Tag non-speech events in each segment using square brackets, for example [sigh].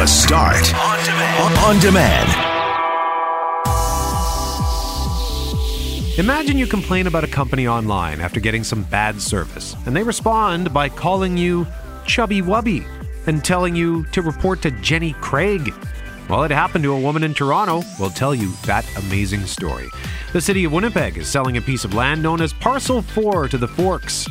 The Start. On demand. On demand. Imagine you complain about a company online after getting some bad service, and they respond by calling you Chubby Wubby and telling you to report to Jenny Craig. Well, it happened to a woman in Toronto. We'll tell you that amazing story. The city of Winnipeg is selling a piece of land known as Parcel 4 to the Forks.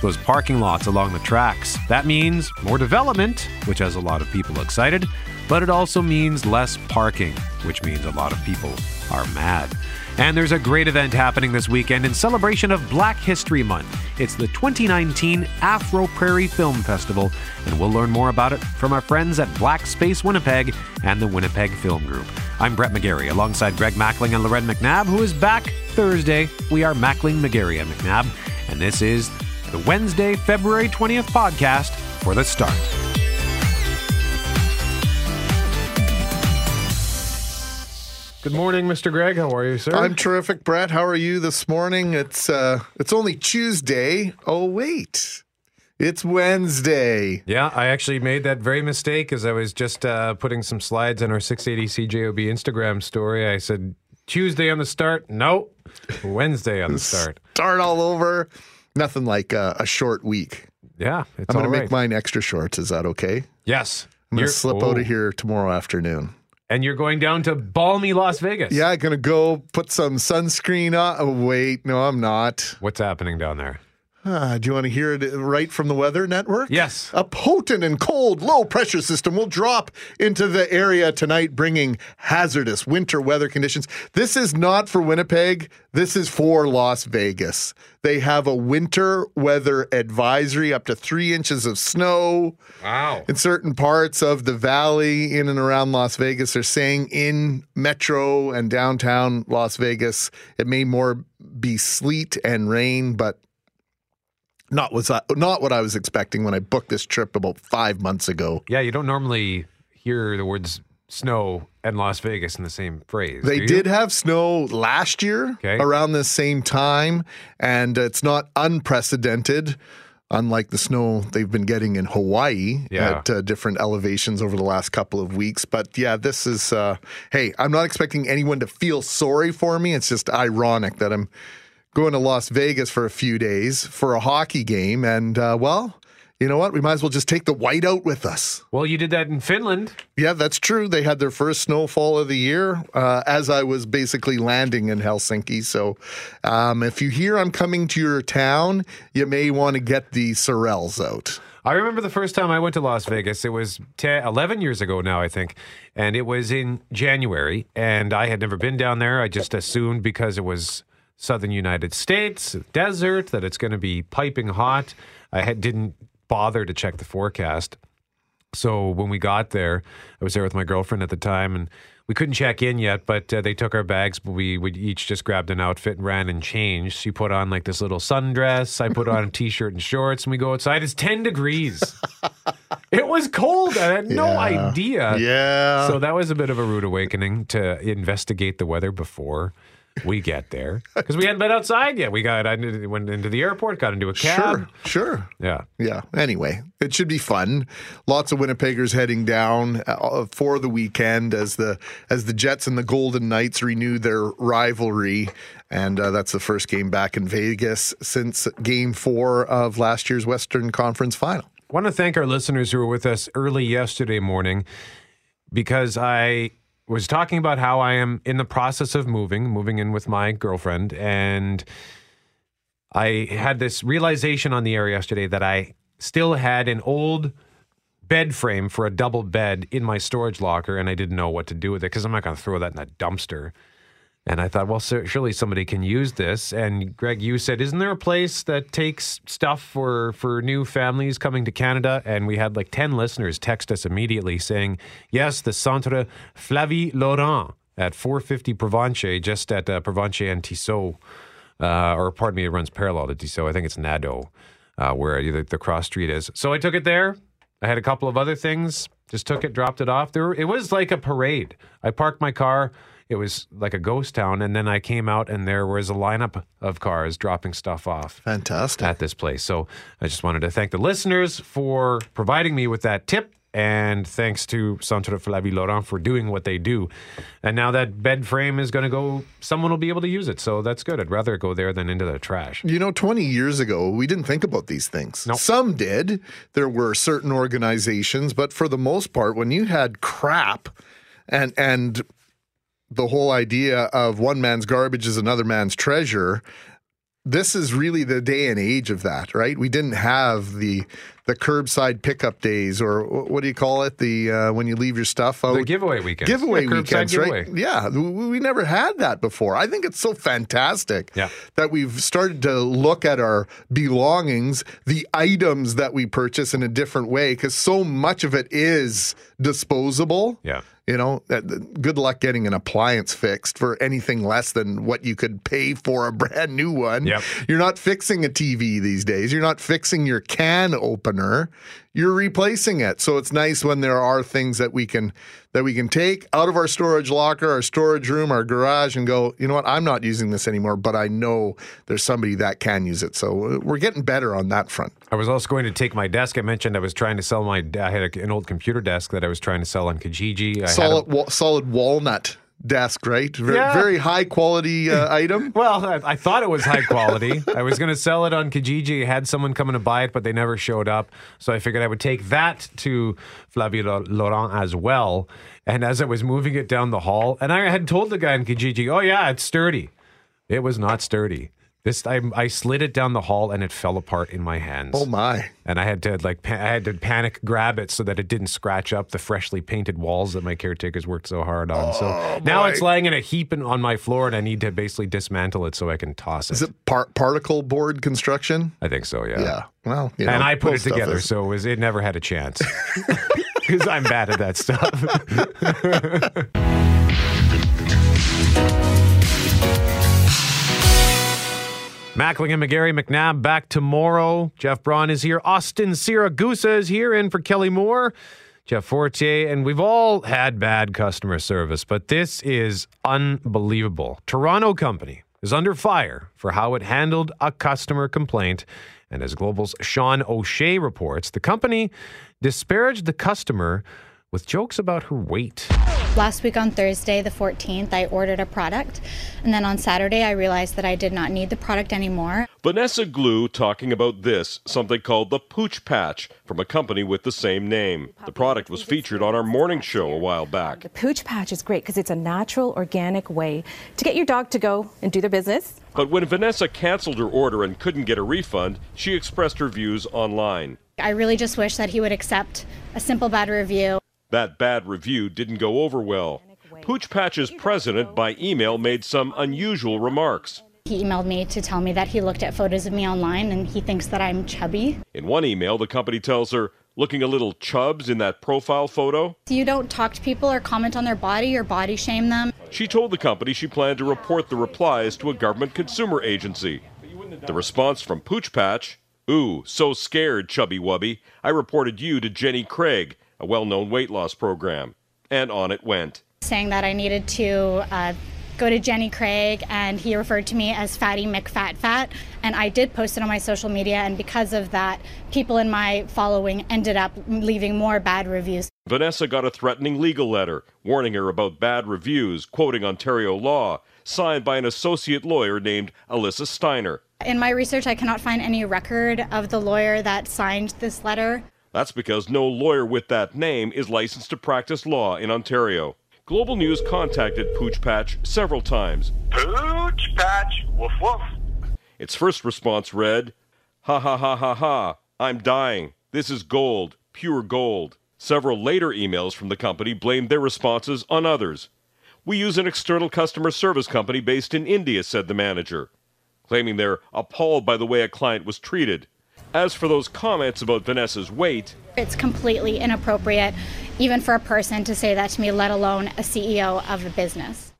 Those parking lots along the tracks. That means more development, which has a lot of people excited, but it also means less parking, which means a lot of people are mad. And there's a great event happening this weekend in celebration of Black History Month. It's the 2019 Afro Prairie Film Festival, and we'll learn more about it from our friends at Black Space Winnipeg and the Winnipeg Film Group. I'm Brett McGarry alongside Greg Mackling and Loren McNabb, who is back Thursday. We are Mackling, McGarry, and McNabb, and this is the Wednesday, February 20th podcast for the start. Good morning, Mr. Greg. How are you, sir? I'm terrific, Brett. How are you this morning? It's uh it's only Tuesday. Oh wait. It's Wednesday. Yeah, I actually made that very mistake as I was just uh, putting some slides on our 680 CJOB Instagram story. I said Tuesday on the start. No, Wednesday on the [laughs] start. Start all over. Nothing like uh, a short week. Yeah, it's I'm going all to right. make mine extra short. Is that okay? Yes. I'm going to slip oh. out of here tomorrow afternoon. And you're going down to balmy Las Vegas. Yeah, I'm going to go put some sunscreen on. Oh, wait. No, I'm not. What's happening down there? Ah, do you want to hear it right from the Weather Network? Yes. A potent and cold low pressure system will drop into the area tonight, bringing hazardous winter weather conditions. This is not for Winnipeg. This is for Las Vegas. They have a winter weather advisory up to three inches of snow Wow. in certain parts of the valley in and around Las Vegas. They're saying in metro and downtown Las Vegas, it may more be sleet and rain, but not was I, not what I was expecting when I booked this trip about five months ago. Yeah, you don't normally hear the words snow and Las Vegas in the same phrase. They did have snow last year Okay. around the same time, and it's not unprecedented. Unlike the snow they've been getting in Hawaii Yeah. at uh, different elevations over the last couple of weeks. But yeah, this is, uh, hey, I'm not expecting anyone to feel sorry for me. It's just ironic that I'm going to Las Vegas for a few days for a hockey game. And, uh, well, you know what? We might as well just take the white out with us. Well, you did that in Finland. Yeah, that's true. They had their first snowfall of the year uh, as I was basically landing in Helsinki. So um, if you hear I'm coming to your town, you may want to get the sorels out. I remember the first time I went to Las Vegas. It was 10, 11 years ago now, I think. And it was in January. And I had never been down there. I just assumed because it was southern United States, desert, that it's going to be piping hot. I had, didn't bother to check the forecast. So when we got there, I was there with my girlfriend at the time, and we couldn't check in yet. But uh, they took our bags, but we we each just grabbed an outfit and ran and changed. She put on like this little sundress. I put on a [laughs] t-shirt and shorts, and we go outside. It's ten degrees. it was cold. I had no idea. Yeah. So that was a bit of a rude awakening to investigate the weather before we get there because we hadn't been outside yet. We got I went into the airport, got into a cab. Sure, sure. Yeah. Yeah. Anyway, it should be fun. Lots of Winnipeggers heading down uh, for the weekend as the as the Jets and the Golden Knights renew their rivalry, and uh, that's the first game back in Vegas since Game Four of last year's Western Conference Final. I want to thank our listeners who were with us early yesterday morning because I was talking about how I am in the process of moving, moving in with my girlfriend, and I had this realization on the air yesterday that I still had an old bed frame for a double bed in my storage locker, and I didn't know what to do with it because I'm not going to throw that in a dumpster. And I thought, well, sur- surely somebody can use this. And Greg, you said, isn't there a place that takes stuff for for new families coming to Canada? And we had like ten listeners text us immediately saying, yes, the Centre Flavie Laurent at 450 Provencher, just at uh, Provencher and Tissot, uh, or pardon me, it runs parallel to Tissot. I think it's Nadeau, uh, where the, the cross street is. So I took it there. I had a couple of other things. Just took it, dropped it off. There, it was like a parade. I parked my car. It was like a ghost town, and then I came out, and there was a lineup of cars dropping stuff off Fantastic. at this place. So I just wanted to thank the listeners for providing me with that tip and thanks to Centre Flavie Laurent for doing what they do. And now that bed frame is going to go, someone will be able to use it. So that's good. I'd rather go there than into the trash. You know, 20 years ago, we didn't think about these things. Nope. Some did. There were certain organizations, but for the most part, when you had crap and and the whole idea of one man's garbage is another man's treasure, this is really the day and age of that, right? We didn't have the the curbside pickup days, or what do you call it? The uh, when you leave your stuff out. The giveaway weekends. Giveaway Yeah, weekends, giveaway. right? Yeah, we, we never had that before. I think it's so fantastic Yeah. that we've started to look at our belongings, the items that we purchase in a different way, because so much of it is disposable. Yeah. You know, good luck getting an appliance fixed for anything less than what you could pay for a [laughs] brand new one. Yep. You're not fixing a TV these days. You're not fixing your can opener. You're replacing it. So it's nice when there are things that we can that we can take out of our storage locker, our storage room, our garage and go, you know what, I'm not using this anymore, but I know there's somebody that can use it. So we're getting better on that front. I was also going to take my desk. I mentioned I was trying to sell my. I had a, an old computer desk that I was trying to sell on Kijiji. I had a- Solid wa- solid walnut desk, right? Very, Yeah. very high quality uh, item. [laughs] Well, I, I thought it was high quality. I was going to sell it on Kijiji. Had someone coming to buy it, but they never showed up. So I figured I would take that to Flavio Laurent as well. And as I was moving it down the hall, and I had told the guy in Kijiji, "Oh yeah, it's sturdy." It was not sturdy. This time I slid it down the hall and it fell apart in my hands. Oh my. And I had to like pa- I had to panic grab it so that it didn't scratch up the freshly painted walls that my caretakers worked so hard on. so oh, now boy. it's lying in a heap in, on my floor, and I need to basically dismantle it so I can toss it. Is it par- particle board construction? I think so, yeah. Yeah. Well, you know, and I put it most stuff together, is. so it, was, it never had a chance [laughs] [laughs] because I'm bad at that stuff. [laughs] Mackling and McGarry McNabb back tomorrow. Jeff Braun is here. Austin Siragusa is here in for Kelly Moore. Jeff Fortier, and we've all had bad customer service, but this is unbelievable. Toronto company is under fire for how it handled a customer complaint. And as Global's Sean O'Shea reports, the company disparaged the customer with jokes about her weight. Last week on Thursday, the 14th, I ordered a product, and then on Saturday, I realized that I did not need the product anymore. Vanessa Glue talking about this, something called the Pooch Patch from a company with the same name. The product was featured on our morning show a while back. The Pooch Patch is great because it's a natural, organic way to get your dog to go and do their business. But when Vanessa canceled her order and couldn't get a refund, she expressed her views online. I really just wish that he would accept a simple bad review. That bad review didn't go over well. Pooch Patch's president, by email, made some unusual remarks. He emailed me to tell me that he looked at photos of me online and he thinks that I'm chubby. In one email, the company tells her, looking a little chubs in that profile photo. You don't talk to people or comment on their body or body shame them. She told the company she planned to report the replies to a government consumer agency. The response from Pooch Patch Ooh, so scared, chubby wubby. I reported you to Jenny Craig, a well known weight loss program. And on it went. saying that I needed to uh, go to Jenny Craig, and he referred to me as Fatty McFatFat. And I did post it on my social media, and because of that, people in my following ended up leaving more bad reviews. Vanessa got a threatening legal letter warning her about bad reviews, quoting Ontario law, signed by an associate lawyer named Alyssa Steiner. In my research, I cannot find any record of the lawyer that signed this letter. That's because no lawyer with that name is licensed to practice law in Ontario. Global News contacted Pooch Patch several times. Pooch patch, woof woof. Its first response read, Ha ha ha ha ha, I'm dying. This is gold, pure gold. Several later emails from the company blamed their responses on others. We use an external customer service company based in India, said the manager, claiming they're appalled by the way a client was treated. As for those comments about Vanessa's weight, It's completely inappropriate, even for a person to say that to me, let alone a CEO of a business.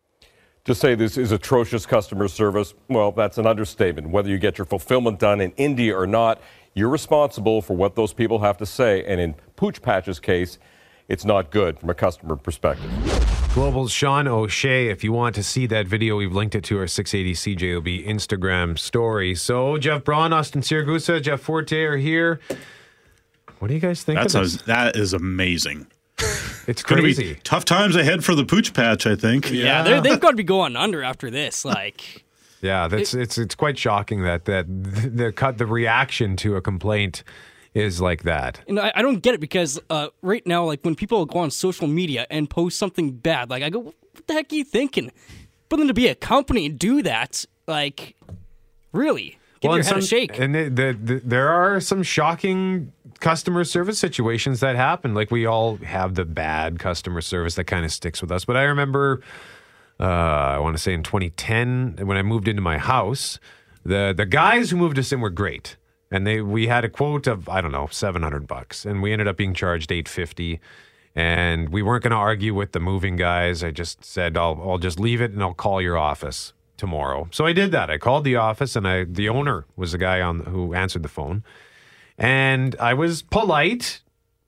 To say this is atrocious customer service, well, that's an understatement. Whether you get your fulfillment done in India or not, you're responsible for what those people have to say. And in Pooch Patch's case, it's not good from a customer perspective. Global's Sean O'Shea. If you want to see that video, we've linked it to our 680 CJOB Instagram story. So, Jeff Braun, Austin Siragusa, Jeff Forte are here. What do you guys think That's of a, that is amazing. [laughs] It's Going to crazy. be tough times ahead for the pooch patch, I think. Yeah, they're- they've got to be going under after this. Like, [laughs] Yeah, that's it's it's quite shocking that that [laughs] the cut the reaction to a complaint is like that. and I, I don't get it because uh, right now, like when people go on social media and post something bad, like I go, "What the heck are you thinking?" But then to be a company and do that, like, really, give your and head a some- shake. And the, the, the, there are some shocking customer service situations that happen. Like we all have the bad customer service that kind of sticks with us. But I remember, uh, I want to say in 2010, when I moved into my house, the the guys who moved us in were great, and they we had a quote of I don't know 700 bucks, and we ended up being charged 850. And we weren't going to argue with the moving guys. I just said I'll I'll just leave it and I'll call your office tomorrow. So I did that. I called the office and I the owner was the guy on who answered the phone. And I was polite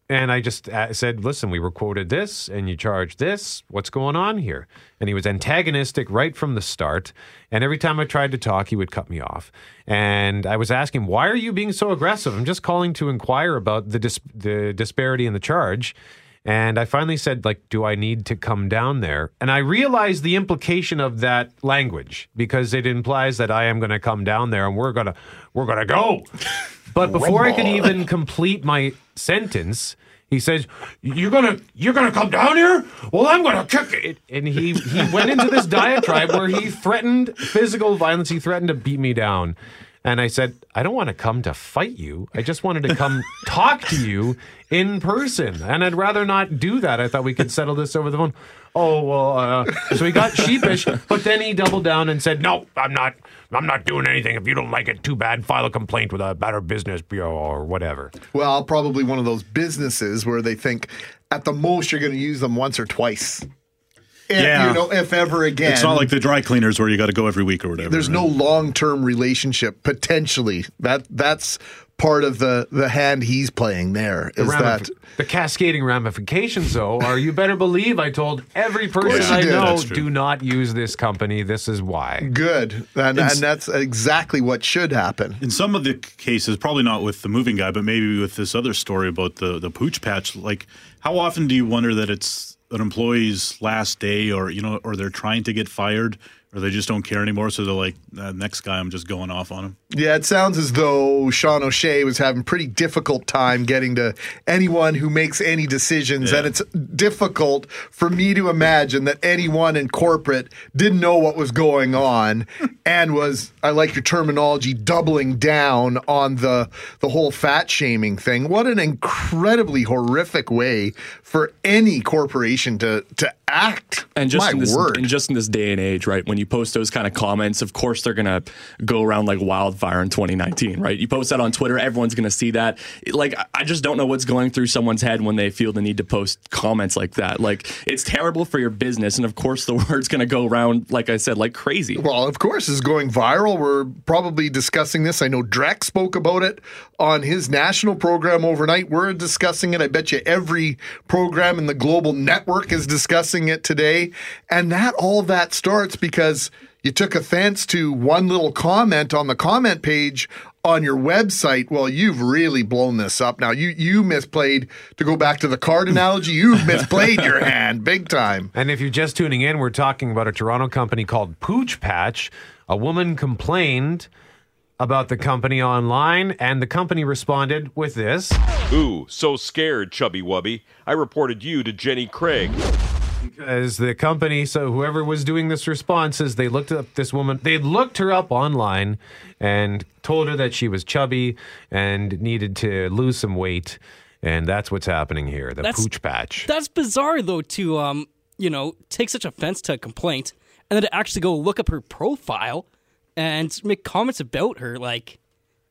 and I just uh, said, "Listen, we were quoted this and you charged this. What's going on here?" And he was antagonistic right from the start. And every time I tried to talk, he would cut me off. And I was asking, "Why are you being so aggressive?" I'm just calling to inquire about the dis- the disparity in the charge. And I finally said, like, do I need to come down there? And I realized the implication of that language because it implies that I am going to come down there and we're going to we're going to go. But before I could even complete my sentence, he says, "You're gonna you're gonna come down here? Well, I'm gonna kick it." And he he went into this diatribe where he threatened physical violence. He threatened to beat me down. And I said, I don't want to come to fight you. I just wanted to come [laughs] talk to you in person. And I'd rather not do that. I thought we could settle this over the phone. Oh, well, uh, so he got sheepish, but then he doubled down and said, No, I'm not I'm not doing anything. If you don't like it, too bad. File a complaint with a Better Business Bureau or whatever. Well, probably one of those businesses where they think at the most you're going to use them once or twice. If, Yeah. You know, if ever again. It's not like the dry cleaners where you got to go every week or whatever. there's right? no long-term relationship potentially. That that's part of the the hand he's playing there The, is ramif- that the cascading ramifications, though, are you better believe I told every person course I did. know do not use this company. This is why. good and, and that's exactly what should happen. in some of the cases, probably not with the moving guy, but maybe with this other story about the the pooch patch. Like, how often do you wonder that it's an employee's last day, or you know, or they're trying to get fired, or they just don't care anymore? So they're like, next guy, I'm just going off on him. Yeah, it sounds as though Sean O'Shea was having pretty difficult time getting to anyone who makes any decisions, and it's difficult for me to imagine that anyone in corporate didn't know what was going on [laughs] and was I like your terminology doubling down on the the whole fat shaming thing. What an incredibly horrific way for any corporation to to act. And just My in this, word. and just in this day and age, right? When you post those kind of comments, of course they're gonna go around like wildfire in 2019, right? You post that on Twitter, everyone's gonna see that. Like, I- just don't know what's going through someone's head when they feel the need to post comments like that. Like, it's terrible for your business, and of course the [laughs] word's gonna go around, like I said, like crazy. Well, of course, it's going viral. We're probably discussing this. I know Drex spoke about it on his national program overnight. We're discussing it. I bet you every program in the global network is discussing it today. And that all that starts because you took offense to one little comment on the comment page on your website. Well, you've really blown this up. Now you you misplayed to go back to the card analogy. You've [laughs] misplayed your hand big time. And if you're just tuning in, we're talking about a Toronto company called Pooch Patch. A woman complained about the company online, and the company responded with this. Ooh, so scared, chubby wubby. I reported you to Jenny Craig. As the company, so whoever was doing this response is they looked up this woman, they looked her up online and told her that she was chubby and needed to lose some weight. And that's what's happening here the That's- Pooch Patch. That's bizarre, though, to um, you know, take such offense to a complaint and then to actually go look up her profile and make comments about her. Like,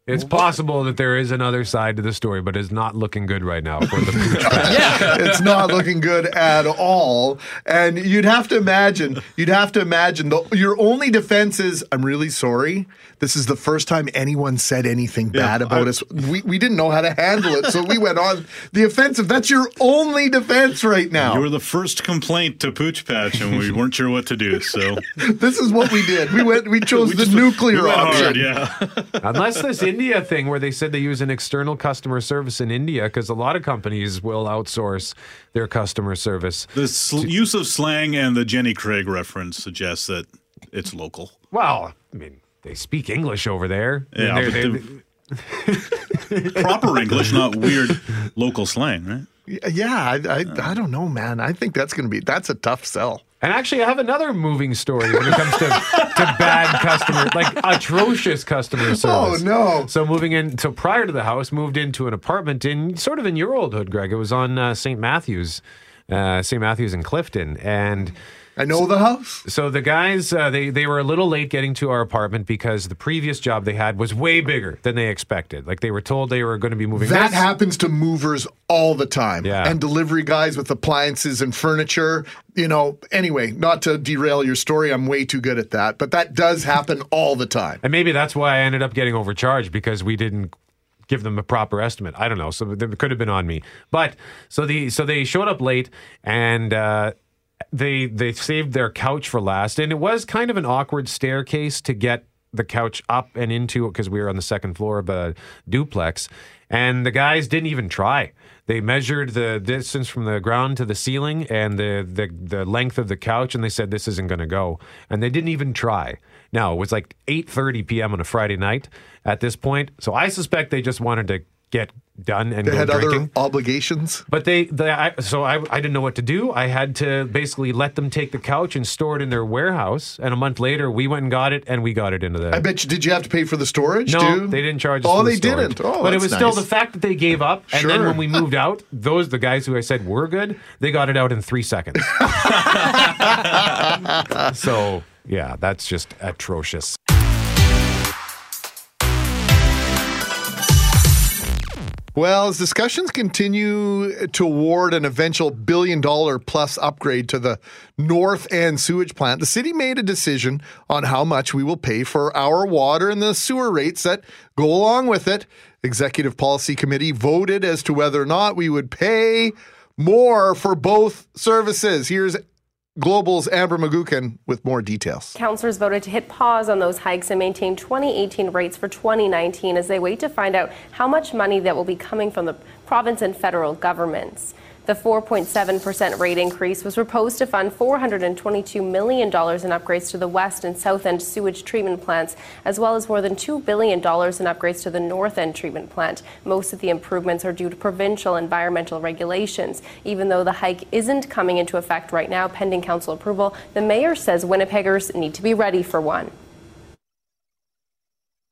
It's possible that there is another side to the story, but it's not looking good right now for the [laughs] Pooch yeah, it's not looking good at all. And you'd have to imagine, you'd have to imagine the, your only defense is, I'm really sorry. This is the first time anyone said anything bad about us. We, we didn't know how to handle it. So we went on the offensive. That's your only defense right now. You were the first complaint to Pooch Patch, and we weren't sure what to do. So [laughs] this is what we did. We went, we chose we the just- nuclear we went option. hard, yeah. Unless this [laughs] India thing where they said they use an external customer service in India because a lot of companies will outsource their customer service. The sl- use of slang and the Jenny Craig reference suggests that it's local. Well, I mean, they speak English over there. Yeah, They're- but they're- the- [laughs] Proper English, not weird local slang, right? Yeah, I, I, I don't know, man. I think that's going to be that's a tough sell. And actually, I have another moving story when it comes to, to bad customer, like atrocious customer service. Oh, no. So moving in, so prior to the house, moved into an apartment in sort of in your old hood, Greg. It was on uh, St. Matthews, uh, St. Matthews in Clifton, and I know the house. So the guys, uh, they they were a little late getting to our apartment because the previous job they had was way bigger than they expected. Like they were told they were going to be moving. That happens to movers all the time. Yeah. And delivery guys with appliances and furniture. You know, anyway, not to derail your story, I'm way too good at that, but that does happen all the time. And maybe that's why I ended up getting overcharged because we didn't give them a proper estimate. I don't know. So it could have been on me. But so the so they showed up late and uh they they saved their couch for last. And it was kind of an awkward staircase to get the couch up and into it because we were on the second floor of a duplex. And the guys didn't even try. They measured the distance from the ground to the ceiling and the the, the length of the couch and they said this isn't going to go. And they didn't even try. Now it was like 8:30 p.m. on a Friday night at this point so I suspect they just wanted to get done and They go had drinking other obligations. but they, they I, so I, I didn't know what to do. I had to basically let them take the couch and store it in their warehouse. And a month later, we went and got it, and we got it into the. I bet you, did you have to pay for the storage no, too? they didn't charge us. Oh, the they storage. didn't. Oh, but it was still the fact that they gave up, and then when we moved out, those the guys who I said were good, they got it out in three seconds. [laughs] so yeah, that's just atrocious. Well, as discussions continue toward an eventual billion dollar plus upgrade to the North End sewage plant, the city made a decision on how much we will pay for our water and the sewer rates that go along with it. Executive Policy Committee voted as to whether or not we would pay more for both services. Here's Global's Amber McGuckin with more details. Councillors voted to hit pause on those hikes and maintain 2018 rates for 2019 as they wait to find out how much money that will be coming from the province and federal governments. The 4.7% rate increase was proposed to fund $422 million in upgrades to the West and South End sewage treatment plants, as well as more than $2 billion in upgrades to the North End treatment plant. Most of the improvements are due to provincial environmental regulations. Even though the hike isn't coming into effect right now, pending council approval, the mayor says Winnipeggers need to be ready for one.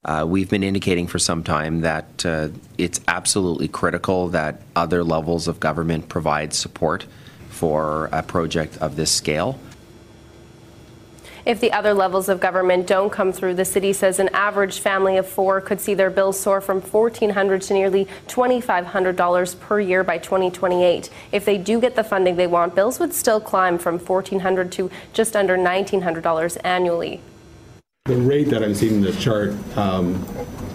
Uh, we've been indicating for some time that uh, it's absolutely critical that other levels of government provide support for a project of this scale. If the other levels of government don't come through, the city says an average family of four could see their bills soar from 1,400 to nearly $2,500 per year by 2028. If they do get the funding they want, bills would still climb from 1,400 to just under $1,900 annually. The rate that I'm seeing in the chart, um,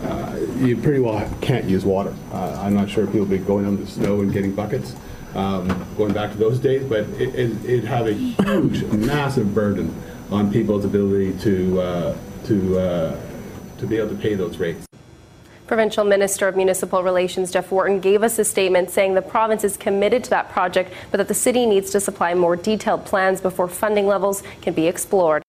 uh, you pretty well can't use water. Uh, I'm not sure if people will be going on the snow and getting buckets, um, going back to those days, but it, it, it had a huge, massive burden on people's ability to uh, to uh, to be able to pay those rates. Provincial Minister of Municipal Relations Jeff Wharton gave us a statement saying the province is committed to that project, but that the city needs to supply more detailed plans before funding levels can be explored.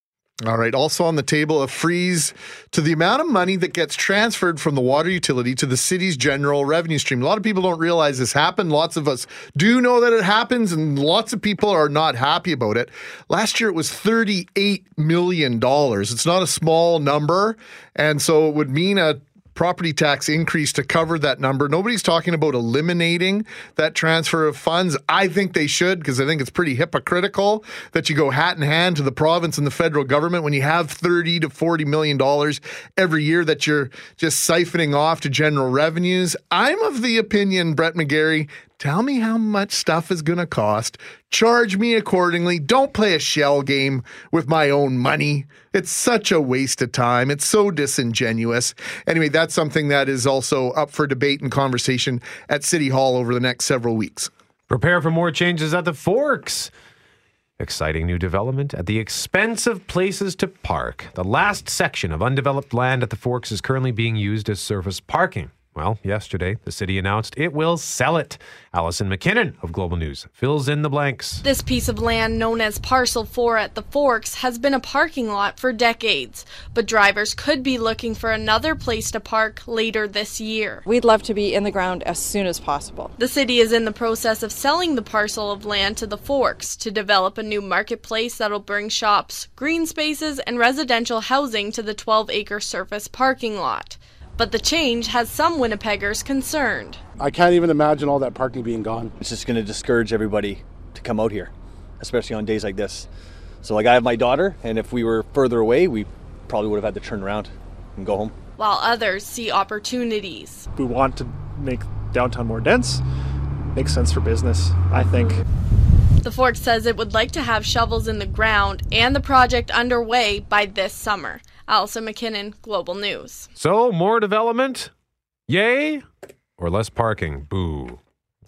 All right. Also on the table, a freeze to the amount of money that gets transferred from the water utility to the city's general revenue stream. A lot of people don't realize this happened. Lots of us do know that it happens, and lots of people are not happy about it. Last year, it was $38 million. It's not a small number. And so it would mean a property tax increase to cover that number. Nobody's talking about eliminating that transfer of funds. I think they should because I think it's pretty hypocritical that you go hat in hand to the province and the federal government when you have 30 to 40 million dollars every year that you're just siphoning off to general revenues. I'm of the opinion, Brett McGarry, Tell me how much stuff is going to cost. Charge me accordingly. Don't play a shell game with my own money. It's such a waste of time. It's so disingenuous. Anyway, that's something that is also up for debate and conversation at City Hall over the next several weeks. Prepare for more changes at the Forks. Exciting new development at the expense of places to park. The last section of undeveloped land at the Forks is currently being used as surface parking. Well, yesterday, the city announced it will sell it. Allison McKinnon of Global News fills in the blanks. This piece of land, known as Parcel 4 at the Forks, has been a parking lot for decades, but drivers could be looking for another place to park later this year. We'd love to be in the ground as soon as possible. The city is in the process of selling the parcel of land to the Forks to develop a new marketplace that'll bring shops, green spaces, and residential housing to the 12 acre surface parking lot. But the change has some Winnipeggers concerned. I can't even imagine all that parking being gone. It's just going to discourage everybody to come out here, especially on days like this. So, like, I have my daughter, and if we were further away, we probably would have had to turn around and go home. While others see opportunities. We want to make downtown more dense. Makes sense for business, I think. The Forks says it would like to have shovels in the ground and the project underway by this summer. Allison McKinnon, Global News. So, more development? Yay? Or less parking? Boo.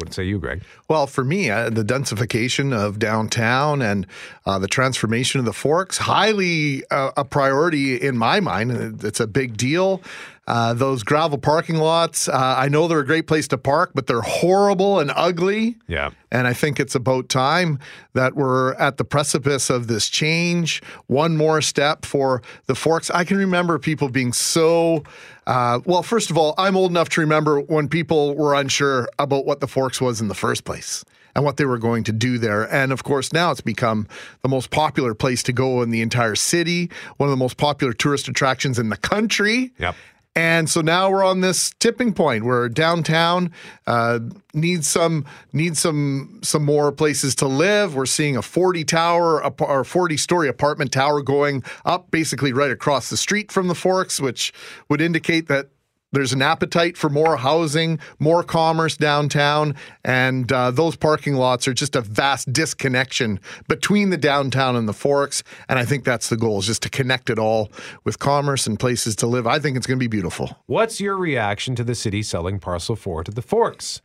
What would say you, Greg? Well, for me, uh, the densification of downtown and uh, the transformation of the Forks, highly uh, a priority in my mind. It's a big deal. Uh, those gravel parking lots, uh, I know they're a great place to park, but they're horrible and ugly. Yeah. And I think it's about time that we're at the precipice of this change. One more step for the Forks. I can remember people being so. Uh, well, first of all, I'm old enough to remember when people were unsure about what the Forks was in the first place and what they were going to do there. And of course, now it's become the most popular place to go in the entire city, one of the most popular tourist attractions in the country. Yep. And so now we're on this tipping point where downtown uh, needs some needs some some more places to live. We're seeing a 40 tower or 40 story apartment tower going up basically right across the street from the Forks, which would indicate that there's an appetite for more housing, more commerce downtown, and uh, those parking lots are just a vast disconnection between the downtown and the Forks. And I think that's the goal, is just to connect it all with commerce and places to live. I think it's going to be beautiful. What's your reaction to the city selling Parcel 4 to the Forks?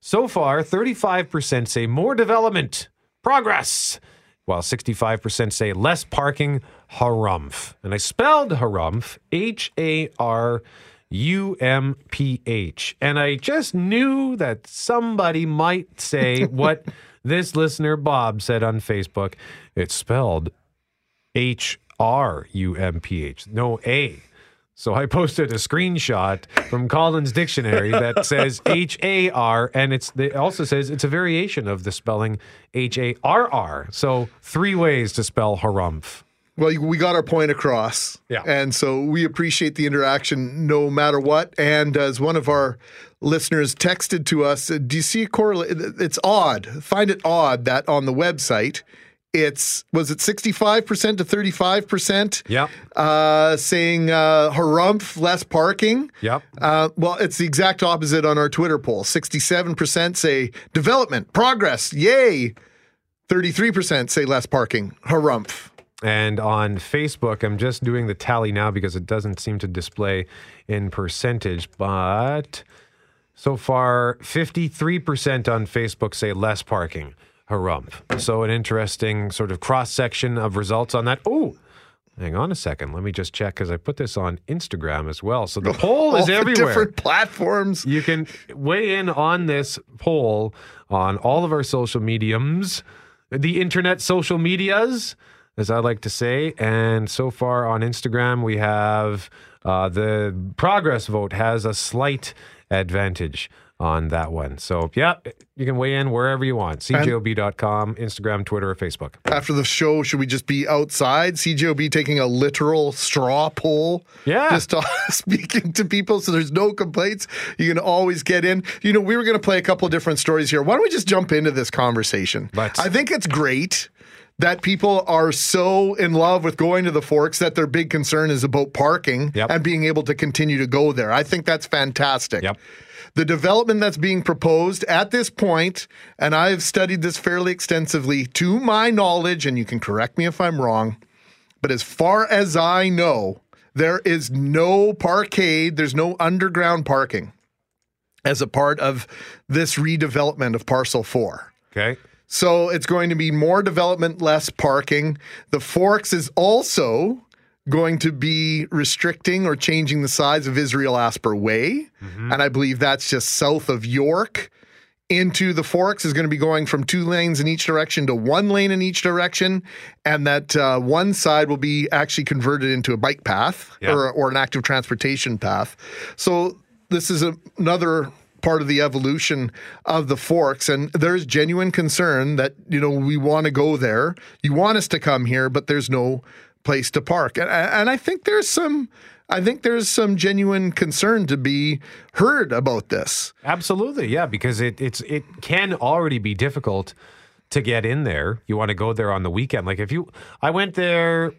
So far, 35% say more development, progress, while 65% say less parking, harumph. And I spelled harumph, H A R UMPH. And I just knew that somebody might say [laughs] what this listener Bob said on Facebook. It's spelled H R U M P H, no A. So I posted a screenshot from Collins Dictionary that [laughs] says H A R, and it's it also says it's a variation of the spelling H A R R. So three ways to spell harumph. Well, we got our point across. Yeah. And so we appreciate the interaction no matter what. And as one of our listeners texted to us, do you see a correlation? It's odd. Find it odd that on the website, it's was it 65% to 35%? Yep. Uh, saying uh, harumph, less parking. Yep. Uh, well, it's the exact opposite on our Twitter poll. 67% say development, progress, yay. 33% say less parking, harumph. And on Facebook, I'm just doing the tally now because it doesn't seem to display in percentage, but so far 53% on Facebook say less parking. Harumph. So an interesting sort of cross section of results on that. Oh, hang on a second. Let me just check because I put this on Instagram as well. So the [laughs] poll is everywhere. different platforms. You can weigh in on this poll on all of our social mediums, the internet social medias, as I like to say. And so far on Instagram, we have uh, the progress vote has a slight advantage on that one. So, yeah, you can weigh in wherever you want. CJOB.com, Instagram, Twitter, or Facebook. After the show, should we just be outside? CJOB taking a literal straw poll? Yeah. Just uh, [laughs] speaking to people so there's no complaints. You can always get in. You know, we were going to play a couple different stories here. Why don't we just jump into this conversation? Let's. I think it's great that people are so in love with going to the forks that their big concern is about parking Yep. and being able to continue to go there. I think that's fantastic. Yep. The development that's being proposed at this point, and I've studied this fairly extensively to my knowledge, and you can correct me if I'm wrong, but as far as I know, there is no parkade, there's no underground parking as a part of this redevelopment of Parcel 4. Okay. So it's going to be more development, less parking. The Forks is also going to be restricting or changing the size of Israel Asper Way. And I believe that's just south of York into the Forks is going to be going from two lanes in each direction to one lane in each direction. And that uh, one side will be actually converted into a bike path Yeah. or, or an active transportation path. So this is a, another part of the evolution of the forks and there's genuine concern that you know we want to go there you want us to come here but there's no place to park and, and i think there's some i think there's some genuine concern to be heard about this Absolutely, yeah, because it it's it can already be difficult to get in there. You want to go there on the weekend. Like if you I went there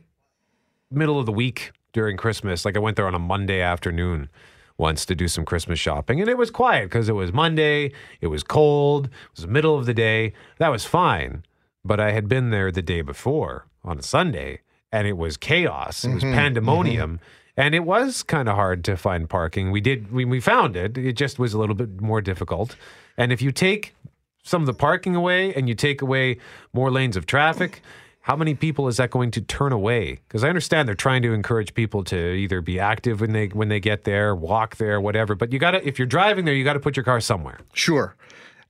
middle of the week during Christmas. Like I went there on a Monday afternoon once to do some Christmas shopping and it was quiet because it was Monday, it was cold, it was the middle of the day. That was fine. But I had been there the day before on a Sunday and it was chaos. It was Mhm, pandemonium. And it was kind of hard to find parking. We did we, we found it. It just was a little bit more difficult. And if you take some of the parking away and you take away more lanes of traffic, how many people is that going to turn away? Because I understand they're trying to encourage people to either be active when they when they get there, walk there, whatever. But you got to if you're driving there, you got to put your car somewhere. Sure.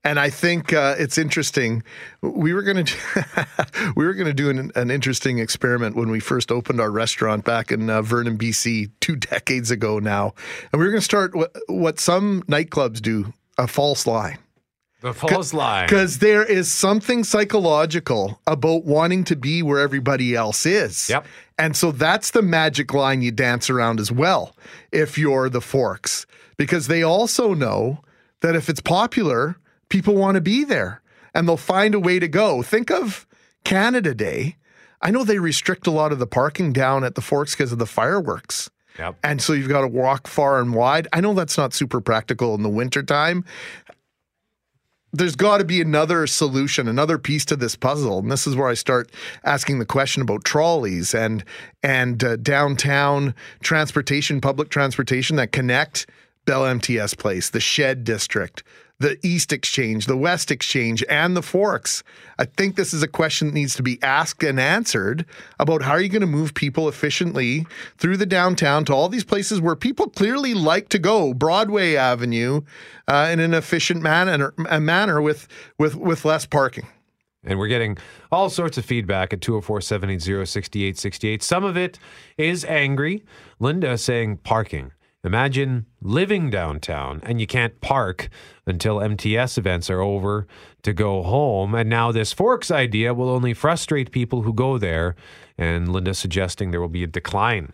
And I think uh, it's interesting. We were going [laughs] to we were going to do an, an interesting experiment when we first opened our restaurant back in uh, Vernon, BC, two decades ago now, and we were going to start what, what some nightclubs do: a false line. The false line. Because there is something psychological about wanting to be where everybody else is. Yep. And so that's the magic line you dance around as well if you're the Forks. Because they also know that if it's popular, people want to be there and they'll find a way to go. Think of Canada Day. I know they restrict a lot of the parking down at the Forks because of the fireworks. Yep. And so you've got to walk far and wide. I know that's not super practical in the wintertime there's got to be another solution, another piece to this puzzle, and this is where I start asking the question about trolleys and and uh, downtown transportation, public transportation that connect Bell MTS Place, the Shed District, the East Exchange, the West Exchange, and the Forks. I think this is a question that needs to be asked and answered about how are you going to move people efficiently through the downtown to all these places where people clearly like to go, Broadway Avenue, uh, in an efficient manner, manner with with with less parking. And we're getting all sorts of feedback at 204 780 6868. Some of it is angry. Linda saying parking. Imagine living downtown and you can't park until MTS events are over to go home. And now this Forks idea will only frustrate people who go there. And Linda suggesting there will be a decline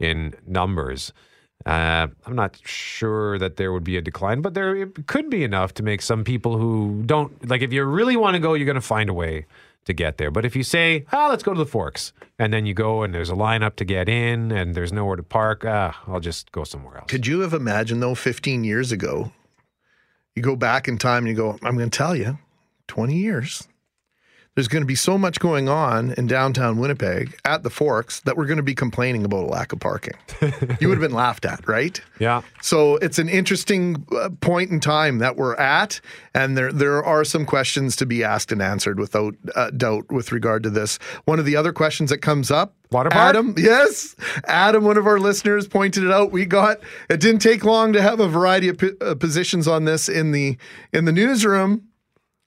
in numbers. Uh, I'm not sure that there would be a decline, but there could be enough to make some people who don't like. If you really want to go, you're going to find a way to get there. But if you say, "Ah, let's go to the Forks," and then you go and there's a lineup to get in, and there's nowhere to park, ah, I'll just go somewhere else. Could you have imagined though, 15 years ago, you go back in time and you go, I'm going to tell you, 20 years, there's going to be so much going on in downtown Winnipeg at the Forks that we're going to be complaining about a lack of parking. [laughs] you would have been laughed at, right? Yeah. So it's an interesting uh, point in time that we're at, and there there are some questions to be asked and answered without uh, doubt with regard to this. One of the other questions that comes up, Water park? Adam, yes, Adam, one of our listeners pointed it out. We got it didn't take long to have a variety of p- uh, positions on this in the in the newsroom.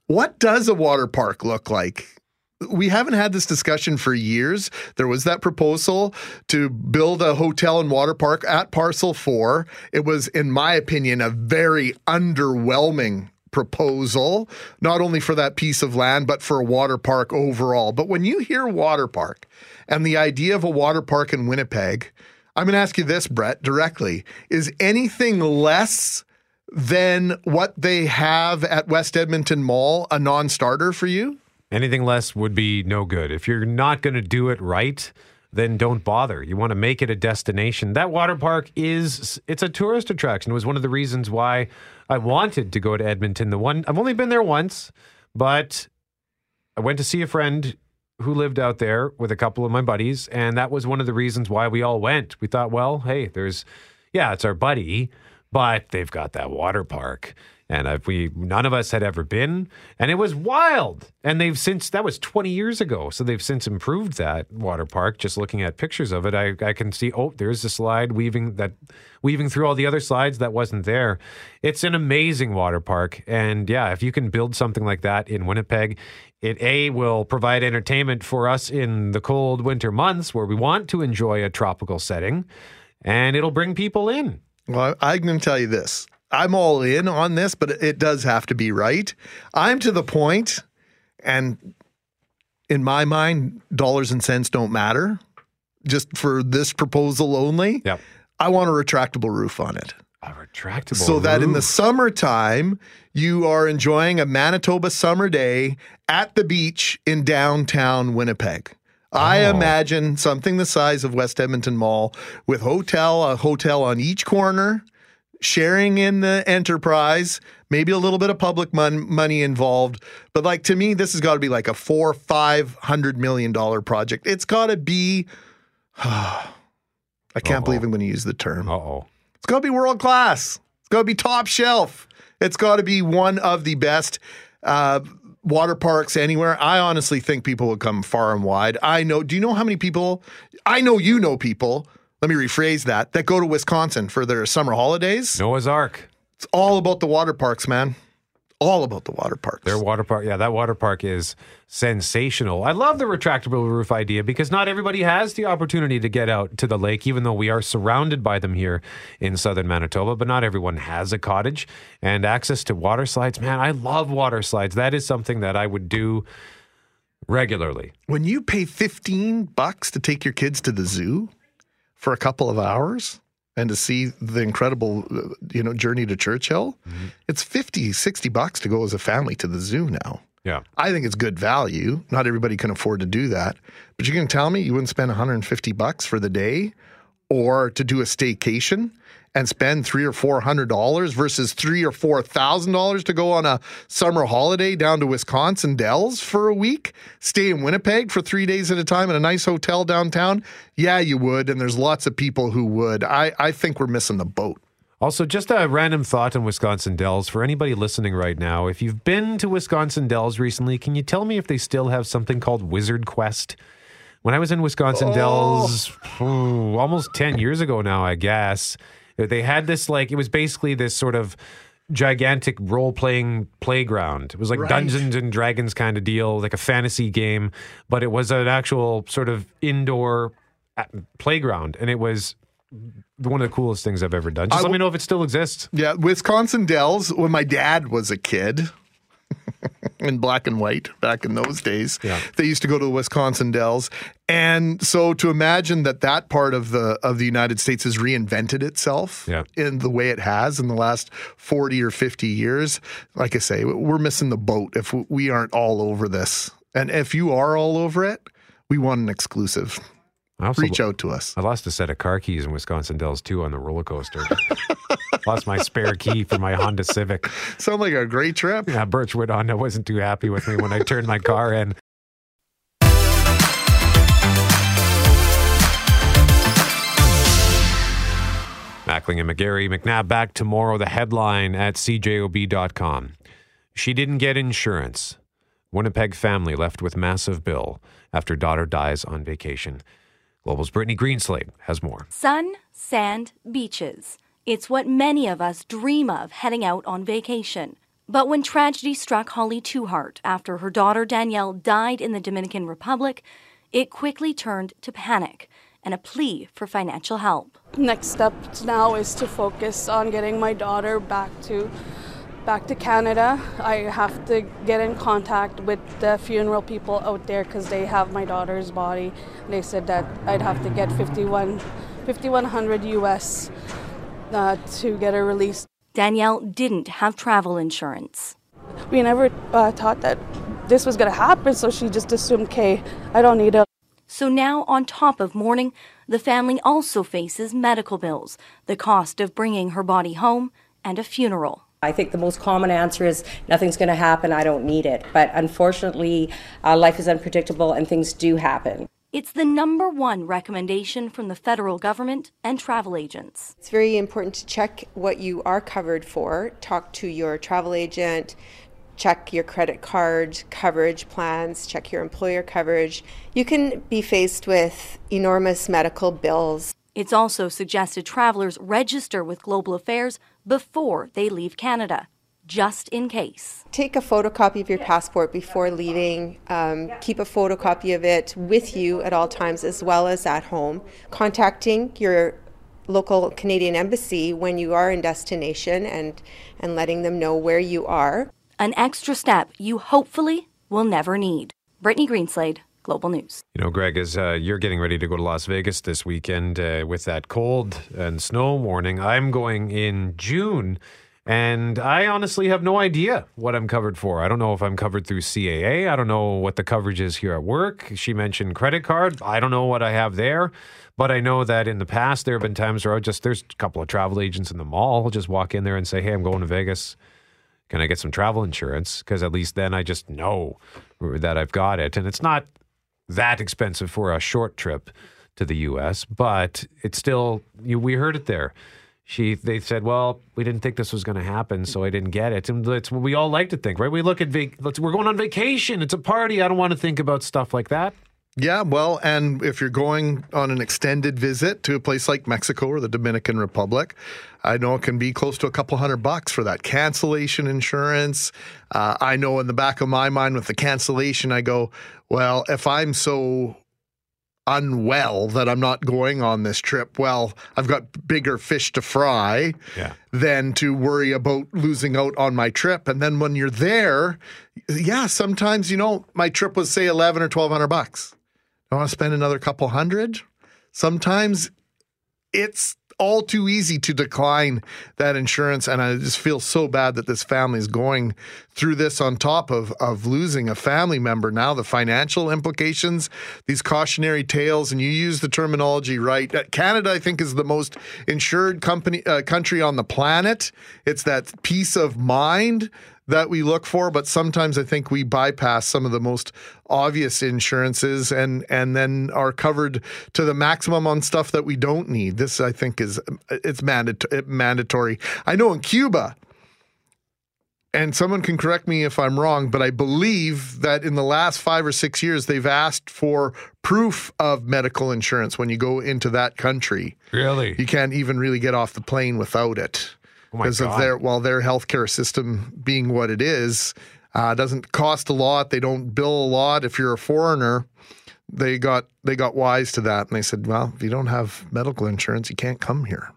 What does a water park look like? We haven't had this discussion for years. There was that proposal to build a hotel and water park at Parcel 4. It was, in my opinion, a very underwhelming proposal, not only for that piece of land, but for a water park overall. But when you hear water park and the idea of a water park in Winnipeg, I'm going to ask you this, Brett, directly. Is anything less than what they have at West Edmonton Mall a non starter for you? Anything less would be no good. If you're not going to do it right, then don't bother. You want to make it a destination. That water park is it's a tourist attraction. It was one of the reasons why I wanted to go to Edmonton. The one I've only been there once, but I went to see a friend who lived out there with a couple of my buddies, and that was one of the reasons why we all went. We thought, well, hey, there's yeah, it's our buddy, but they've got that water park. And we none of us had ever been, and it was wild. And they've since that was 20 years ago, so they've since improved that water park. Just looking at pictures of it, I, I can see. Oh, there's the slide weaving that weaving through all the other slides that wasn't there. It's an amazing water park, and yeah, if you can build something like that in Winnipeg, it a will provide entertainment for us in the cold winter months where we want to enjoy a tropical setting, and it'll bring people in. Well, I'm going to tell you this. I'm all in on this, but it does have to be right. I'm to the point, and in my mind, dollars and cents don't matter. Just for this proposal only, yep. I want a retractable roof on it. A retractable so that in the summertime you are enjoying a Manitoba summer day at the beach in downtown Winnipeg. I Oh. imagine something the size of West Edmonton Mall with hotel, a hotel on each corner, sharing in the enterprise, maybe a little bit of public mon- money involved. But like to me, this has got to be like a four, five hundred million dollar project. It's got to be. [sighs] I can't believe I'm going to use the term. Uh oh. It's got to be world class. It's got to be top shelf. It's got to be one of the best uh, water parks anywhere. I honestly think people would come far and wide. I know. Do you know how many people? I know you know people. Let me rephrase that. That go to Wisconsin for their summer holidays. Noah's Ark. It's all about the water parks, man. All about the water parks. Their water park, yeah, that water park is sensational. I love the retractable roof idea because not everybody has the opportunity to get out to the lake, even though we are surrounded by them here in southern Manitoba. But not everyone has a cottage and access to water slides. Man, I love water slides. That is something that I would do regularly. When you pay 15 bucks to take your kids to the zoo for a couple of hours and to see the incredible uh, you know journey to Churchill, it's 50, 60 bucks to go as a family to the zoo now. Yeah. I think it's good value. Not everybody can afford to do that. But you can tell me you wouldn't spend 150 bucks for the day or to do a staycation and spend three or four hundred dollars versus three or four thousand dollars to go on a summer holiday down to Wisconsin Dells for a week, stay in Winnipeg for three days at a time in a nice hotel downtown. Yeah, you would, and there's lots of people who would. I, I think we're missing the boat. Also, just a random thought on Wisconsin Dells for anybody listening right now. If you've been to Wisconsin Dells recently, can you tell me if they still have something called Wizard Quest? When I was in Wisconsin oh. Dells, ooh, almost 10 years ago now, I guess, they had this like, it was basically this sort of gigantic role playing playground. It was like Right. Dungeons and Dragons kind of deal, like a fantasy game, but it was an actual sort of indoor uh, playground. And it was one of the coolest things I've ever done. Just I let me know if it still exists. Yeah, Wisconsin Dells, when my dad was a kid [laughs] in black and white back in those days, Yeah. they used to go to the Wisconsin Dells. And so to imagine that that part of the of the United States has reinvented itself Yeah. in the way it has in the last 40 or 50 years, like I say, we're missing the boat if we aren't all over this. And if you are all over it, we want an exclusive. Reach out to us. I lost a set of car keys in Wisconsin Dells too on the roller coaster. [laughs] lost my spare key for my Honda Civic. Sound like a great trip. Yeah, Birchwood Honda wasn't too happy with me when I turned my car in. And McGarry, McNabb back tomorrow. The headline at cjob.com. She didn't get insurance. Winnipeg family left with massive bill after daughter dies on vacation. Global's Brittany Greenslade has more. Sun, sand, beaches. It's what many of us dream of heading out on vacation. But when tragedy struck Holly Tuhart after her daughter Danielle died in the Dominican Republic, it quickly turned to panic and a plea for financial help. Next step now is to focus on getting my daughter back to back to Canada. I have to get in contact with the funeral people out there because they have my daughter's body. They said that I'd have to get 51 5100 US uh, to get her released. Danielle didn't have travel insurance. We never uh, thought that this was going to happen, so she just assumed, okay, I don't need it. So now, on top of mourning, the family also faces medical bills, the cost of bringing her body home, and a funeral. I think the most common answer is nothing's going to happen, I don't need it. But unfortunately, uh, life is unpredictable and things do happen. It's the number one recommendation from the federal government and travel agents. It's very important to check what you are covered for. Talk to your travel agent, check your credit card coverage plans, check your employer coverage. You can be faced with enormous medical bills. It's also suggested travelers register with Global Affairs before they leave Canada, just in case. Take a photocopy of your passport before leaving. Um, keep a photocopy of it with you at all times, as well as at home. Contacting your local Canadian embassy when you are in destination and, and letting them know where you are. An extra step you hopefully will never need. Brittany Greenslade, Global News. You know, Greg, as uh, you're getting ready to go to Las Vegas this weekend uh, with that cold and snow warning, I'm going in June. And I honestly have no idea what I'm covered for. I don't know if I'm covered through CAA. I don't know what the coverage is here at work. She mentioned credit card. I don't know what I have there. But I know that in the past, there have been times where I just, there's a couple of travel agents in the mall. I'll just walk in there and say, hey, I'm going to Vegas. Can I get some travel insurance? Because at least then I just know that I've got it. And it's not that expensive for a short trip to the U.S., but it's still, you, we heard it there she they said, well, we didn't think this was going to happen, so I didn't get it. And it's what we all like to think, right? We look at we're going on vacation. It's a party. I don't want to think about stuff like that. Yeah, well, and if you're going on an extended visit to a place like Mexico or the Dominican Republic, I know it can be close to a couple hundred bucks for that cancellation insurance. Uh, I know in the back of my mind with the cancellation, I go, well, if I'm so unwell that I'm not going on this trip, well, I've got bigger fish to fry yeah. than to worry about losing out on my trip. And then when you're there, yeah, sometimes, you know, my trip was say 11 or 1200 bucks. I want to spend another couple hundred. Sometimes it's all too easy to decline that insurance. And I just feel so bad that this family is going through this on top of, of losing a family member. Now, the financial implications, these cautionary tales, and you use the terminology right. Uh, Canada, I think, is the most insured company uh, country on the planet. It's that peace of mind that we look for, but sometimes I think we bypass some of the most obvious insurances and and then are covered to the maximum on stuff that we don't need. This I think is it's mandat- mandatory. I know in Cuba and someone can correct me if I'm wrong, but I believe that in the last 5 or 6 years they've asked for proof of medical insurance when you go into that country. Really? You can't even really get off the plane without it because Oh of their well their healthcare system being what it is uh, doesn't cost a lot they don't bill a lot if you're a foreigner they got they got wise to that and they said well if you don't have medical insurance you can't come here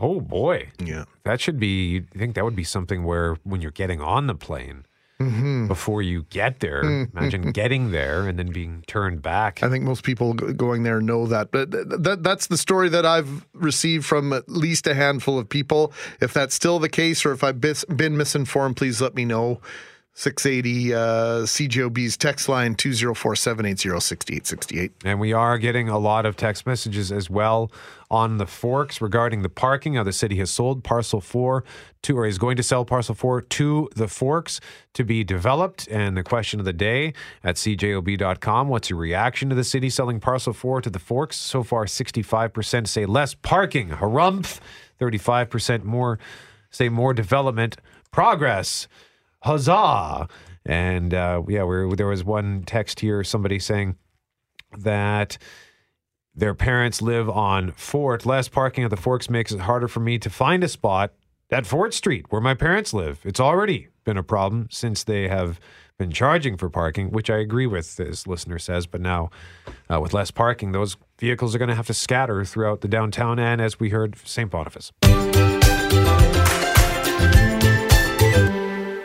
Oh boy. Yeah. That should be, you think that would be something where when you're getting on the plane, Mhm. before you get there, Mm, imagine getting there and then being turned back. I think most people going there know that, but th- th- that's the story that I've received from at least a handful of people. If that's still the case, or if I've been misinformed, please let me know. 680 uh, text line 204 780 6868. And we are getting a lot of text messages as well on the Forks regarding the parking. Now, the city has sold parcel four to, or is going to sell parcel four to the Forks to be developed. And the question of the day at cjob.com what's your reaction to the city selling parcel four to the Forks? So far, 65% say less parking. Harumph. 35% more say more development progress. Huzzah. And uh, yeah, we're, there was one text here, somebody saying, that their parents live on Fort. Less parking at the Forks makes it harder for me to find a spot at Fort Street where my parents live. It's already been a problem since they have been charging for parking, which I agree with, this listener says. But now, uh, with less parking, those vehicles are going to have to scatter throughout the downtown and, as we heard, St. Boniface.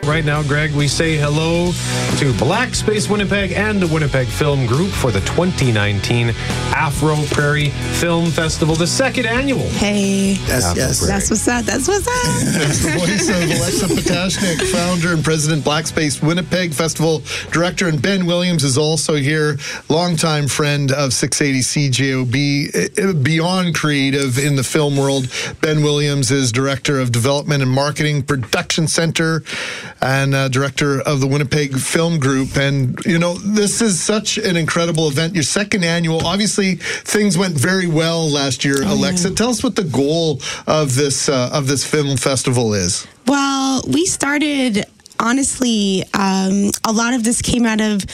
Right now, Greg, we say hello to Black Space Winnipeg and the Winnipeg Film Group for the 2019 Afro Prairie Film Festival, the second annual. Hey, Yes, yes. That's what's up. That's what's up. [laughs] That's the voice of Alexa Potashnik, founder and president, Black Space Winnipeg Festival director, and Ben Williams is also here, longtime friend of 680 CJOB, eh, beyond creative in the film world. Ben Williams is director of development and marketing, production center and uh, director of the Winnipeg Film Group. And, you know, this is such an incredible event. Your second annual. Obviously, things went very well last year, Alexa. Tell us what the goal of this, uh, of this film festival is. Well, we started honestly, um, a lot of this came out of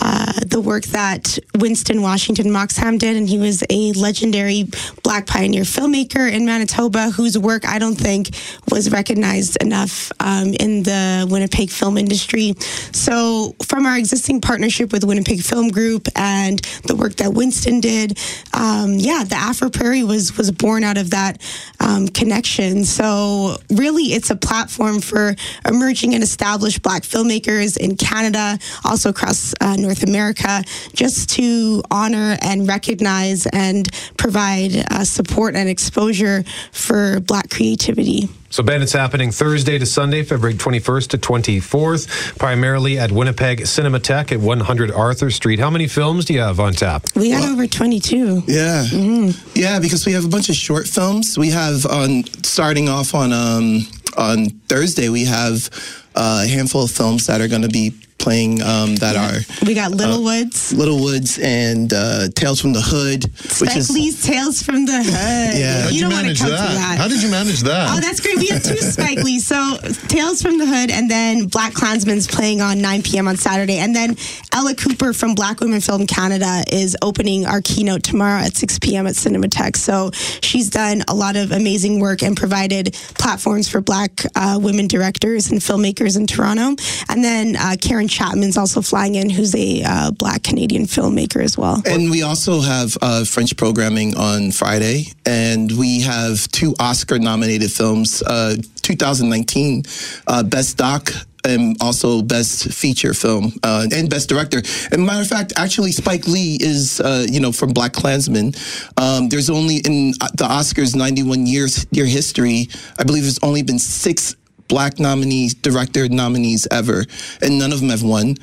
uh, the work that Winston Washington Moxam did, and he was a legendary Black pioneer filmmaker in Manitoba whose work I don't think was recognized enough um, in the Winnipeg film industry. So, from our existing partnership with Winnipeg Film Group and the work that Winston did, um, yeah, the Afro Prairie was was born out of that um, connection. So, really, it's a platform for emerging and established Black filmmakers in Canada, also across uh, North America, just to honor and recognize and provide uh, support and exposure for Black creativity. So, Ben, it's happening Thursday to Sunday, February 21st to 24th, primarily at Winnipeg Cinematheque at 100 Arthur Street. How many films do you have on tap? We got over 22. Yeah. Mm-hmm. Yeah, because we have a bunch of short films. We have on starting off on um on Thursday we have uh, a handful of films that are going to be playing um, that are We got Little uh, Woods. Little Woods and uh, Tales from the Hood, which Spike is Lee's Tales from the Hood. Yeah. How'd you you don't want to manage come that? to that. How did you manage that? Oh, that's great. We have two Spike Lee's. So Tales from the Hood and then BlacKkKlansman's playing on 9 p.m. on Saturday. And then Ella Cooper from Black Women Film Canada is opening our keynote tomorrow at 6 p.m. at Cinematheque. So she's done a lot of amazing work and provided platforms for Black uh, women directors and filmmakers in Toronto. And then uh, Karen Chapman's also flying in, who's a uh, Black Canadian filmmaker as well. And we also have uh, French programming on Friday, and we have two Oscar-nominated films: uh, 2019 uh, Best Doc. And also best feature film uh, and best director. And matter of fact, actually, Spike Lee is, uh, you know, from BlacKkKlansman. Um, there's only in the Oscars 91 years year history, I believe there's only been six black nominees, director nominees ever, and none of them have won.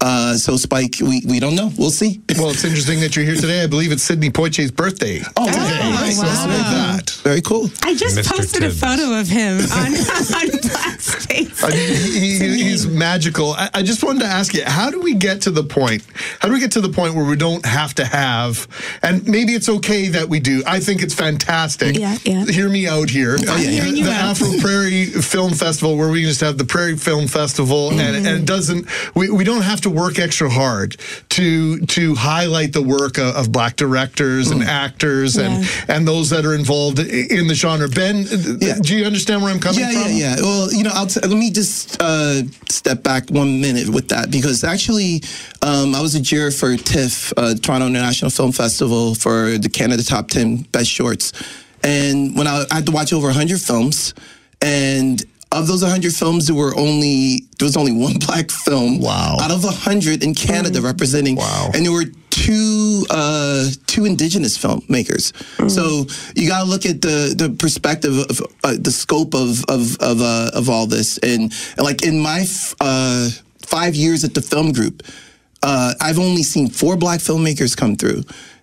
Uh, so Spike, we, we don't know. We'll see. Well, it's interesting that you're here today. I believe it's Sidney Poitier's birthday. Oh, today. wow. So that? Very cool. I just Mr. posted a photo of him [laughs] on, on Black Space. I mean, he, he- he's magical. I, I just wanted to ask you, how do we get to the point? How do we get to the point where we don't have to have, and maybe it's okay that we do. I think it's fantastic. Yeah, yeah. Hear me out here. Oh, I'm hearing you the out. Afro Prairie Film Festival, where we just have the Prairie Film Festival, and, mm-hmm. and it doesn't. We, we don't have to work extra hard to to highlight the work of, of black directors and mm. actors and and those that are involved i- in the genre. Ben, do you understand where I'm coming yeah, from? Yeah, yeah, yeah. Well, you know, I'll t- let me just uh, step back one minute with that because actually, um, I was a juror for TIFF, uh, Toronto International Film Festival, for the Canada Top 10 Best Shorts. And when I, I had to watch over 100 films, and of those 100 films, there were only there was only one [laughs] black film. Wow. Out of 100 in Canada representing. Wow. And there were two uh, two indigenous filmmakers. So you got to look at the the perspective of uh, the scope of of of, uh, of all this. And, and like in my f- uh, five years at the film group, uh, I've only seen four black filmmakers come through.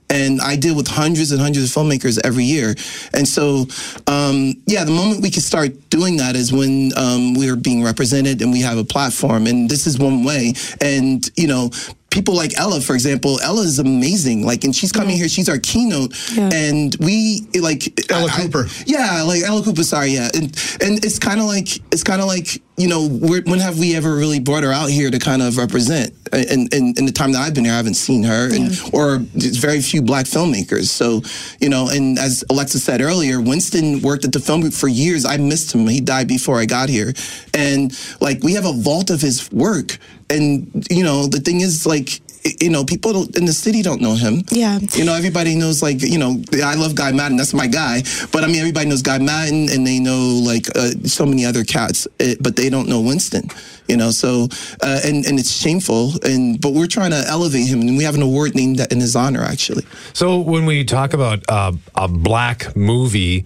And I deal with hundreds and hundreds of filmmakers every year. And so, um, yeah, the moment we can start doing that is when um, we're being represented and we have a platform. And this is one way. And, you know, people like Ella, for example, Ella is amazing. Like, and she's coming here, she's our keynote. yeah. And we, like, Ella Cooper. yeah, like Ella Cooper, sorry, yeah. And, and it's kind of like, it's kind of like, you know, when have we ever really brought her out here to kind of represent? And, in the time that I've been here, I haven't seen her, and, or there's very few black filmmakers. So, you know, and as Alexa said earlier, Winston worked at the film group for years. I missed him. He died before I got here. And like, we have a vault of his work. And, you know, the thing is, like, you know, people don't, in the city don't know him. Yeah. You know, everybody knows, like, you know, I love Guy Maddin. That's my guy. But I mean, everybody knows Guy Maddin and they know, like, uh, so many other cats, eh, but they don't know Winston, you know, so, uh, and, and it's shameful. And, but we're trying to elevate him and we have an award named in his honor, actually. So when we talk about uh, a black movie,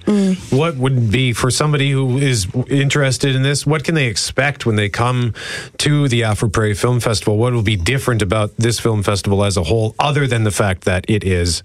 what would be for somebody who is interested in this? What can they expect when they come to the Afro Prairie Film Festival? What will be different about this film festival as a whole, other than the fact that it is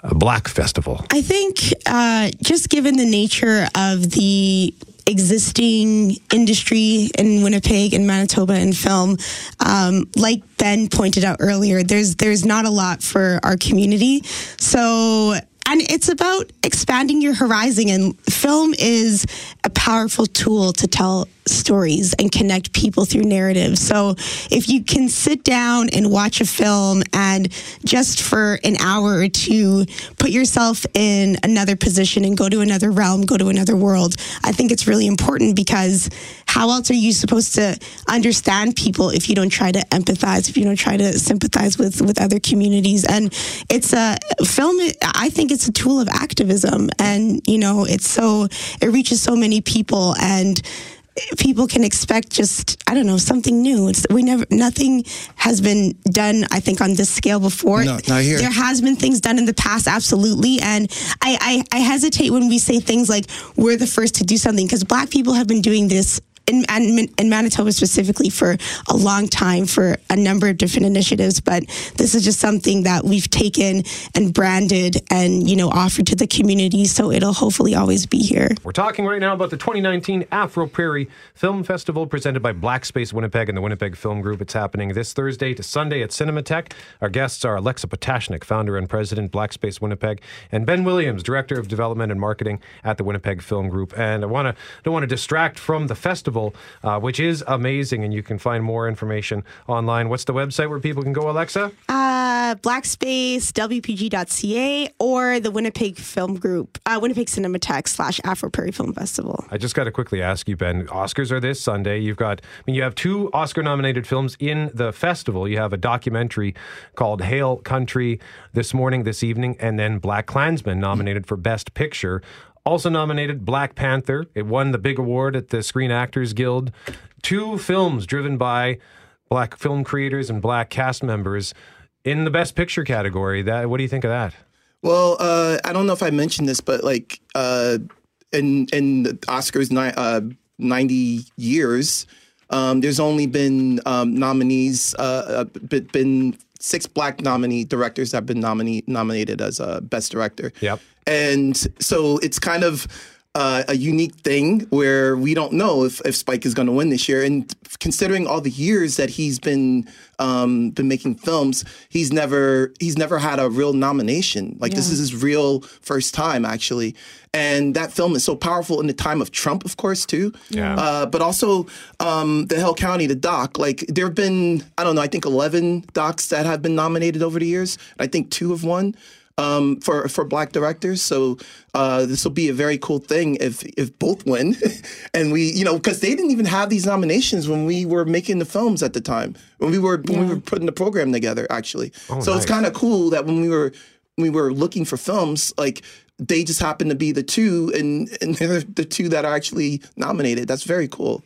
a black festival? I think uh, just given the nature of the existing industry in Winnipeg and Manitoba in film. Um, like Ben pointed out earlier, there's there's not a lot for our community. So and it's about expanding your horizon and film is a powerful tool to tell stories and connect people through narrative so if you can sit down and watch a film and just for an hour or two put yourself in another position and go to another realm go to another world i think it's really important because how else are you supposed to understand people if you don't try to empathize if you don't try to sympathize with with other communities? And it's a film i think it's a tool of activism. And you know it's so it reaches so many people and people can expect just i don't know something new. It's we never nothing has been done i think on this scale before. No, not here. there has been things done in the past absolutely. And i i, I hesitate when we say things like we're the first to do something because black people have been doing this in, in, Manitoba specifically for a long time for a number of different initiatives, but this is just something that we've taken and branded and you know offered to the community, so it'll hopefully always be here. We're talking right now about the 2019 Afro Prairie Film Festival presented by Black Space Winnipeg and the Winnipeg Film Group. It's happening this Thursday to Sunday at Cinematheque. Our guests are Alexa Potashnik, founder and president, Black Space Winnipeg, and Ben Williams, director of development and marketing at the Winnipeg Film Group. And I want to don't want to distract from the festival, uh, which is amazing, and you can find more information online. What's the website where people can go, Alexa? Uh, Blackspace, WPG.ca, or the Winnipeg Film Group, uh, Winnipeg Cinematheque slash Afro Prairie Film Festival. I just got to quickly ask you, Ben. Oscars are this Sunday. You've got, I mean, you have two Oscar-nominated films in the festival. You have a documentary called "Hale County" this morning, this evening, and then BlacKkKlansman nominated for Best Picture. Also nominated Black Panther. It won the big award at the Screen Actors Guild. Two films driven by black film creators and black cast members in the Best Picture category. That what do you think of that? Well, uh, I don't know if I mentioned this, but like uh, in in the Oscars ni- uh, ninety years, um, there's only been um, nominees, uh, uh, been six black nominee directors have been nominee nominated as a best director. Yep. And so it's kind of uh, a unique thing where we don't know if, if Spike is going to win this year. And considering all the years that he's been um, been making films, he's never he's never had a real nomination. Like this is his real first time actually. And that film is so powerful in the time of Trump, of course, too. Yeah. Uh, but also um, the Hale County, the doc. Like there have been, I don't know, I think eleven docs that have been nominated over the years. I think two have won um, for for black directors. So uh, this will be a very cool thing if if both win, [laughs] and we you know because they didn't even have these nominations when we were making the films at the time when we were when we were putting the program together actually. Oh, so it's kind of cool that when we were we were looking for films like. They just happened to be the two, and, and they're [laughs] the two that are actually nominated. That's very cool.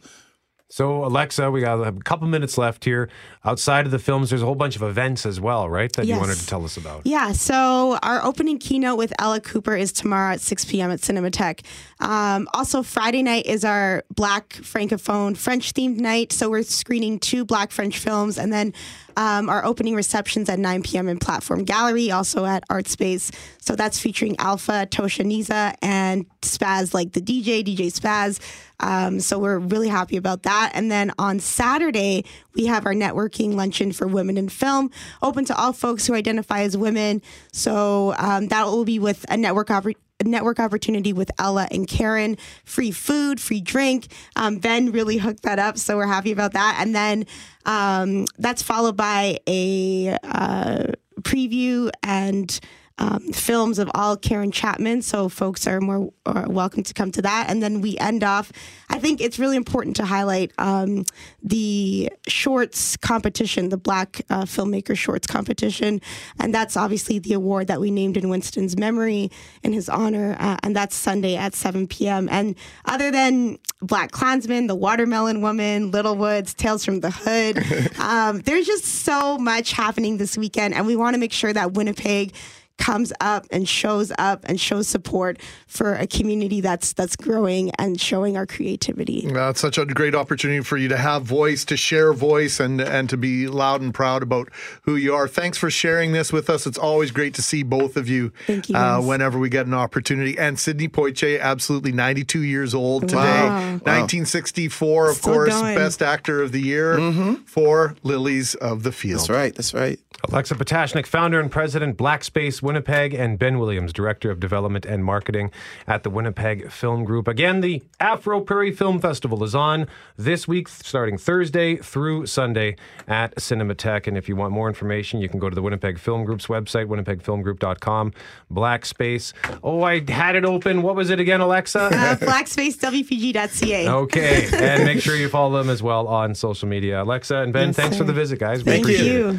So, Alexa, we got a couple minutes left here. Outside of the films, there's a whole bunch of events as well, right? That you wanted to tell us about. Yeah, so our opening keynote with Ella Cooper is tomorrow at 6 p.m. at Cinematheque. Um, also, Friday night is our Black Francophone French themed night. So we're screening two Black French films, and then um, our opening receptions at 9 p.m. in Platform Gallery, also at Art Space. So that's featuring Alpha, Tosha Niza, and Spaz, like the DJ, DJ Spaz. Um, so we're really happy about that. And then on Saturday, we have our networking luncheon for women in film, open to all folks who identify as women. So um, that will be with a network a network opportunity with Ella and Karen. Free food, free drink. Um, ben really hooked that up, so we're happy about that. And then um, that's followed by a uh, preview and um, films of all Karen Chapman. So folks are more are welcome to come to that. And then we end off. I think it's really important to highlight um, the shorts competition, the Black uh, Filmmaker Shorts competition, and that's obviously the award that we named in Winston's memory in his honor. Uh, and that's Sunday at 7 p.m. And other than BlacKkKlansman, The Watermelon Woman, Little Woods, Tales from the Hood, [laughs] um, there's just so much happening this weekend, and we want to make sure that Winnipeg comes up and shows up and shows support for a community that's that's growing and showing our creativity. That's such a great opportunity for you to have voice, to share voice, and and to be loud and proud about who you are. Thanks for sharing this with us. It's always great to see both of you. Thank you, Uh, whenever we get an opportunity. And Sidney Poitier, absolutely 92 years old today. Wow. 1964, of Still course, going. Best Actor of the Year for Lilies of the Field. That's right. That's right. Alexa Potashnik, founder and president, Black Space Winnipeg, and Ben Williams, director of development and marketing at the Winnipeg Film Group. Again, the Afro Prairie Film Festival is on this week, starting Thursday through Sunday at Cinematheque. And if you want more information, you can go to the Winnipeg Film Group's website, winnipegfilmgroup.com. Black Space. Oh, I had it open. What was it again, Alexa? Uh, blackspacewpg.ca. Okay, and make sure you follow them as well on social media. Alexa and Ben, Yes, thanks for the visit, guys. We Thank you.